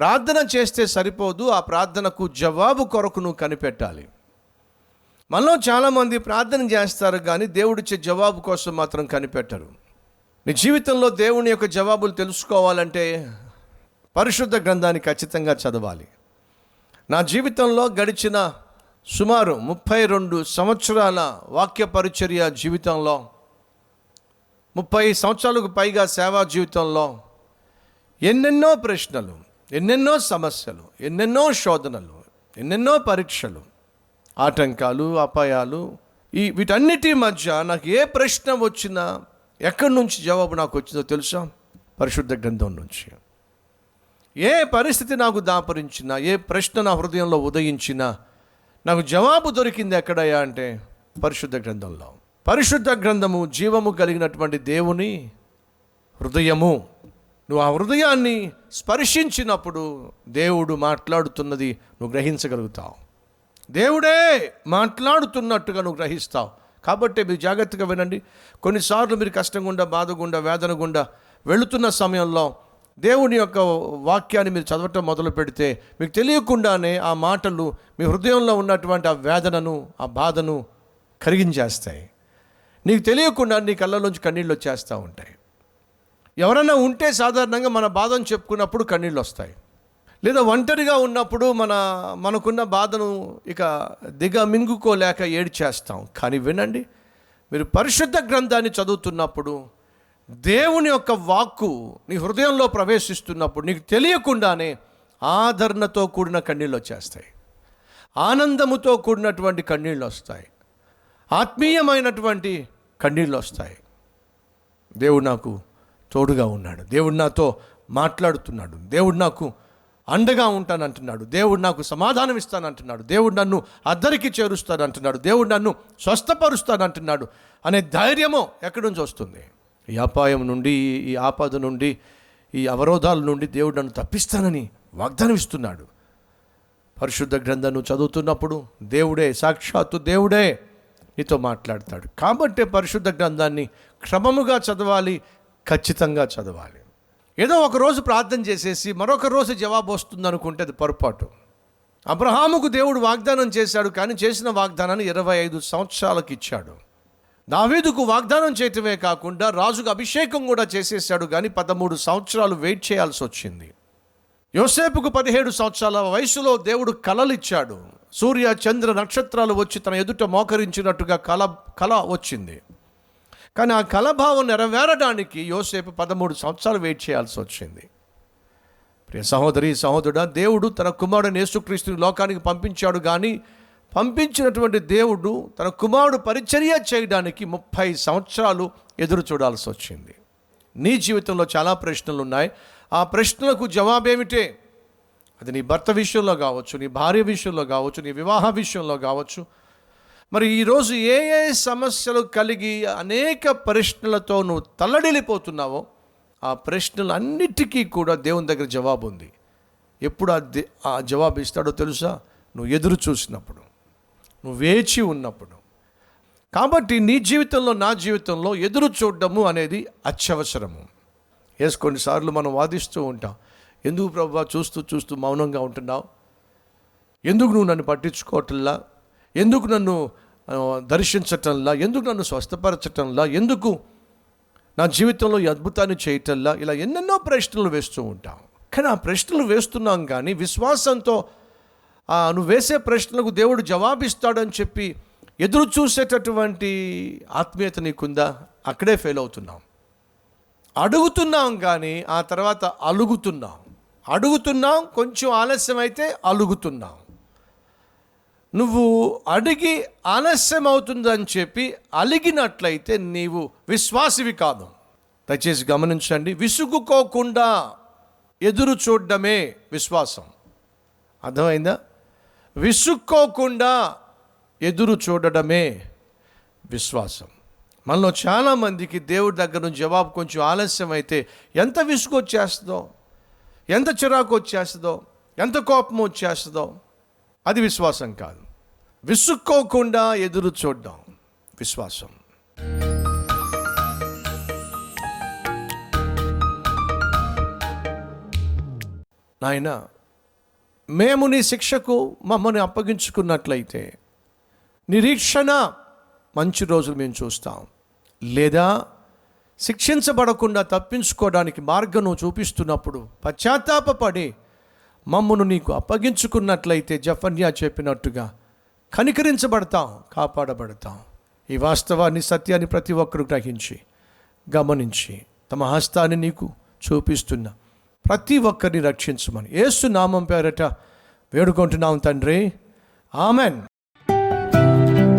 ప్రార్థన చేస్తే సరిపోదు ఆ ప్రార్థనకు జవాబు కొరకు నువ్వు కనిపెట్టాలి. మనలో చాలామంది ప్రార్థన చేస్తారు కానీ దేవుడిచ్చే జవాబు కోసం మాత్రం కనిపెట్టరు. నీ జీవితంలో దేవుని యొక్క జవాబులు తెలుసుకోవాలంటే పరిశుద్ధ గ్రంథాన్ని ఖచ్చితంగా చదవాలి. నా జీవితంలో గడిచిన సుమారు ముప్పై రెండు సంవత్సరాల వాక్య పరిచర్య జీవితంలో ముప్పై సంవత్సరాలకు పైగా సేవా జీవితంలో ఎన్నెన్నో ప్రశ్నలు ఎన్నెన్నో సమస్యలు ఎన్నెన్నో శోధనలు ఎన్నెన్నో పరీక్షలు ఆటంకాలు అపాయాలు ఈ వీటన్నిటి మధ్య నాకు ఏ ప్రశ్న వచ్చినా ఎక్కడి నుంచి జవాబు నాకు వచ్చిందో తెలుసా? పరిశుద్ధ గ్రంథం నుంచి. ఏ పరిస్థితి నాకు దాపరించినా ఏ ప్రశ్న నా హృదయంలో ఉదయించినా నాకు జవాబు దొరికింది ఎక్కడయ్యా అంటే పరిశుద్ధ గ్రంథంలో. పరిశుద్ధ గ్రంథము జీవము కలిగినటువంటి దేవుని హృదయము. నువ్వు ఆ హృదయాన్ని స్పర్శించినప్పుడు దేవుడు మాట్లాడుతున్నది నువ్వు గ్రహించగలుగుతావు. దేవుడే మాట్లాడుతున్నట్టుగా నువ్వు గ్రహిస్తావు. కాబట్టి మీరు జాగ్రత్తగా వినండి. కొన్నిసార్లు మీరు కష్టం గుండా బాధ గుండా వేదన గుండా వెళుతున్న సమయంలో దేవుని యొక్క వాక్యాన్ని మీరు చదవటం మొదలు పెడితే మీకు తెలియకుండానే ఆ మాటలు మీ హృదయంలో ఉన్నటువంటి ఆ వేదనను ఆ బాధను కరిగించేస్తాయి. నీకు తెలియకుండా నీ కళ్ళలోంచి కన్నీళ్ళు వచ్చేస్తూ ఉంటాయి. ఎవరైనా ఉంటే సాధారణంగా మన బాధను చెప్పుకున్నప్పుడు కన్నీళ్ళు వస్తాయి. లేదా ఒంటరిగా ఉన్నప్పుడు మన మనకున్న బాధను ఇక దిగ మింగుకోలేక ఏడ్చేస్తాం. కానీ వినండి మీరు పరిశుద్ధ గ్రంథాన్ని చదువుతున్నప్పుడు దేవుని యొక్క వాక్కు నీ హృదయంలో ప్రవేశిస్తున్నప్పుడు నీకు తెలియకుండానే ఆదరణతో కూడిన కన్నీళ్ళు వచ్చేస్తాయి. ఆనందముతో కూడినటువంటి కన్నీళ్ళు వస్తాయి. ఆత్మీయమైనటువంటి కన్నీళ్ళు వస్తాయి. దేవుడు నాకు తోడుగా ఉన్నాడు. దేవుడు నాతో మాట్లాడుతున్నాడు. దేవుడు నాకు అండగా ఉంటానంటున్నాడు. దేవుడు నాకు సమాధానం ఇస్తానంటున్నాడు. దేవుడు నన్ను అద్దరికి చేరుస్తానంటున్నాడు. దేవుడు నన్ను స్వస్థపరుస్తానంటున్నాడు అనే ధైర్యము ఎక్కడి నుంచి వస్తుంది? ఈ అపాయం నుండి ఈ ఆపద నుండి ఈ అవరోధాల నుండి దేవుడు నన్ను తప్పిస్తానని వాగ్దానం ఇస్తున్నాడు. పరిశుద్ధ గ్రంథాన్ని చదువుతున్నప్పుడు దేవుడే సాక్షాత్తు దేవుడే నీతో మాట్లాడతాడు. కాబట్టి పరిశుద్ధ గ్రంథాన్ని క్రమముగా చదవాలి ఖచ్చితంగా చదవాలి. ఏదో ఒక రోజు ప్రార్థన చేసేసి మరొక రోజు జవాబు వస్తుంది అనుకుంటే అది పొరపాటు. అబ్రహాముకు దేవుడు వాగ్దానం చేశాడు కానీ చేసిన వాగ్దానాన్ని ఇరవై ఐదు సంవత్సరాలకు ఇచ్చాడు. దావీదుకు వాగ్దానం చేయటమే కాకుండా రాజుకు అభిషేకం కూడా చేసేసాడు కానీ పదమూడు సంవత్సరాలు వెయిట్ చేయాల్సి వచ్చింది. యోసేపుకు పదిహేడు సంవత్సరాల వయసులో దేవుడు కలలిచ్చాడు. సూర్య చంద్ర నక్షత్రాలు వచ్చి తన ఎదుట మోకరించినట్టుగా కల కళ వచ్చింది. కానీ ఆ కలభావం నెరవేరడానికి యోసేపు పదమూడు సంవత్సరాలు వెయిట్ చేయాల్సి వచ్చింది. ప్రియ సహోదరి సహోదరుడా దేవుడు తన కుమారుడు యేసుక్రీస్తుని లోకానికి పంపించాడు కానీ పంపించినటువంటి దేవుడు తన కుమారుడు పరిచర్య చేయడానికి ముప్పై సంవత్సరాలు ఎదురు చూడాల్సి వచ్చింది. నీ జీవితంలో చాలా ప్రశ్నలు ఉన్నాయి. ఆ ప్రశ్నలకు జవాబేమిటే? అది నీ భర్త విషయంలో కావచ్చు నీ భార్య విషయంలో కావచ్చు నీ వివాహ విషయంలో కావచ్చు మరి ఈరోజు ఏ ఏ సమస్యలు కలిగి అనేక ప్రశ్నలతో నువ్వు తల్లడిల్లిపోతున్నావో ఆ ప్రశ్నలన్నిటికీ కూడా దేవుని దగ్గర జవాబు ఉంది ఎప్పుడు ఆ దే- ఆ జవాబు ఇస్తాడో తెలుసా? నువ్వు ఎదురు చూసినప్పుడు నువ్వు వేచి ఉన్నప్పుడు. కాబట్టి నీ జీవితంలో నా జీవితంలో ఎదురు చూడడము అనేది అత్యవసరము. ఎస్ కొన్నిసార్లు మనం వాదిస్తూ ఉంటాం. ఎందుకు ప్రభు చూస్తూ చూస్తూ మౌనంగా ఉంటున్నావు? ఎందుకు నువ్వు నన్ను పట్టించుకోవటంలా? ఎందుకు నన్ను దర్శించటంలా? ఎందుకు నన్ను స్వస్థపరచటంలా? ఎందుకు నా జీవితంలో ఈ అద్భుతాన్ని చేయటంలా? ఇలా ఎన్నెన్నో ప్రశ్నలు వేస్తూ ఉంటాం. కానీ ఆ ప్రశ్నలు వేస్తున్నాం కానీ విశ్వాసంతో ఆ, నువ్వు వేసే ప్రశ్నలకు దేవుడు జవాబిస్తాడని చెప్పి ఎదురు చూసేటటువంటి ఆత్మీయత నీకుందా? అక్కడే ఫెయిల్ అవుతున్నాం. అడుగుతున్నాం కానీ ఆ తర్వాత అలుగుతున్నాం. అడుగుతున్నాం కొంచెం ఆలస్యం అయితే అలుగుతున్నాం. నువ్వు అడిగి ఆలస్యం అవుతుందని చెప్పి అలిగినట్లయితే నీవు విశ్వాసివి కాదు. దయచేసి గమనించండి విసుగుకోకుండా ఎదురు చూడడమే విశ్వాసం. అర్థమైందా? విసుక్కోకుండా ఎదురు చూడడమే విశ్వాసం. మనలో చాలామందికి దేవుడి దగ్గర నుంచి జవాబు కొంచెం ఆలస్యం అయితే ఎంత విసుగు వచ్చేస్తుందో ఎంత చిరాకు వచ్చేస్తుందో ఎంత కోపం వచ్చేస్తుందో అది విశ్వాసం కాదు. విసుక్కోకుండా ఎదురు చూడడం విశ్వాసం. నాయన మేము నీ శిక్షకు మమ్మల్ని అప్పగించుకున్నట్లయితే నిరీక్షణ మంచి రోజులు మేము చూస్తాం. లేదా శిక్షించబడకుండా తప్పించుకోవడానికి మార్గం చూపిస్తున్నప్పుడు పశ్చాత్తాపపడి మమ్మను నీకు అప్పగించుకున్నట్లయితే జఫన్యా చెప్పినట్టుగా కనికరించబడతాం కాపాడబడతాం. ఈ వాస్తవాన్ని సత్యాన్ని ప్రతి ఒక్కరు గ్రహించి గమనించి తమ హస్తాన్ని నీకు చూపిస్తున్న ప్రతి ఒక్కరిని రక్షించమని. ఏసు నామం పేరట వేడుకుంటున్నాం తండ్రి. ఆమెన్.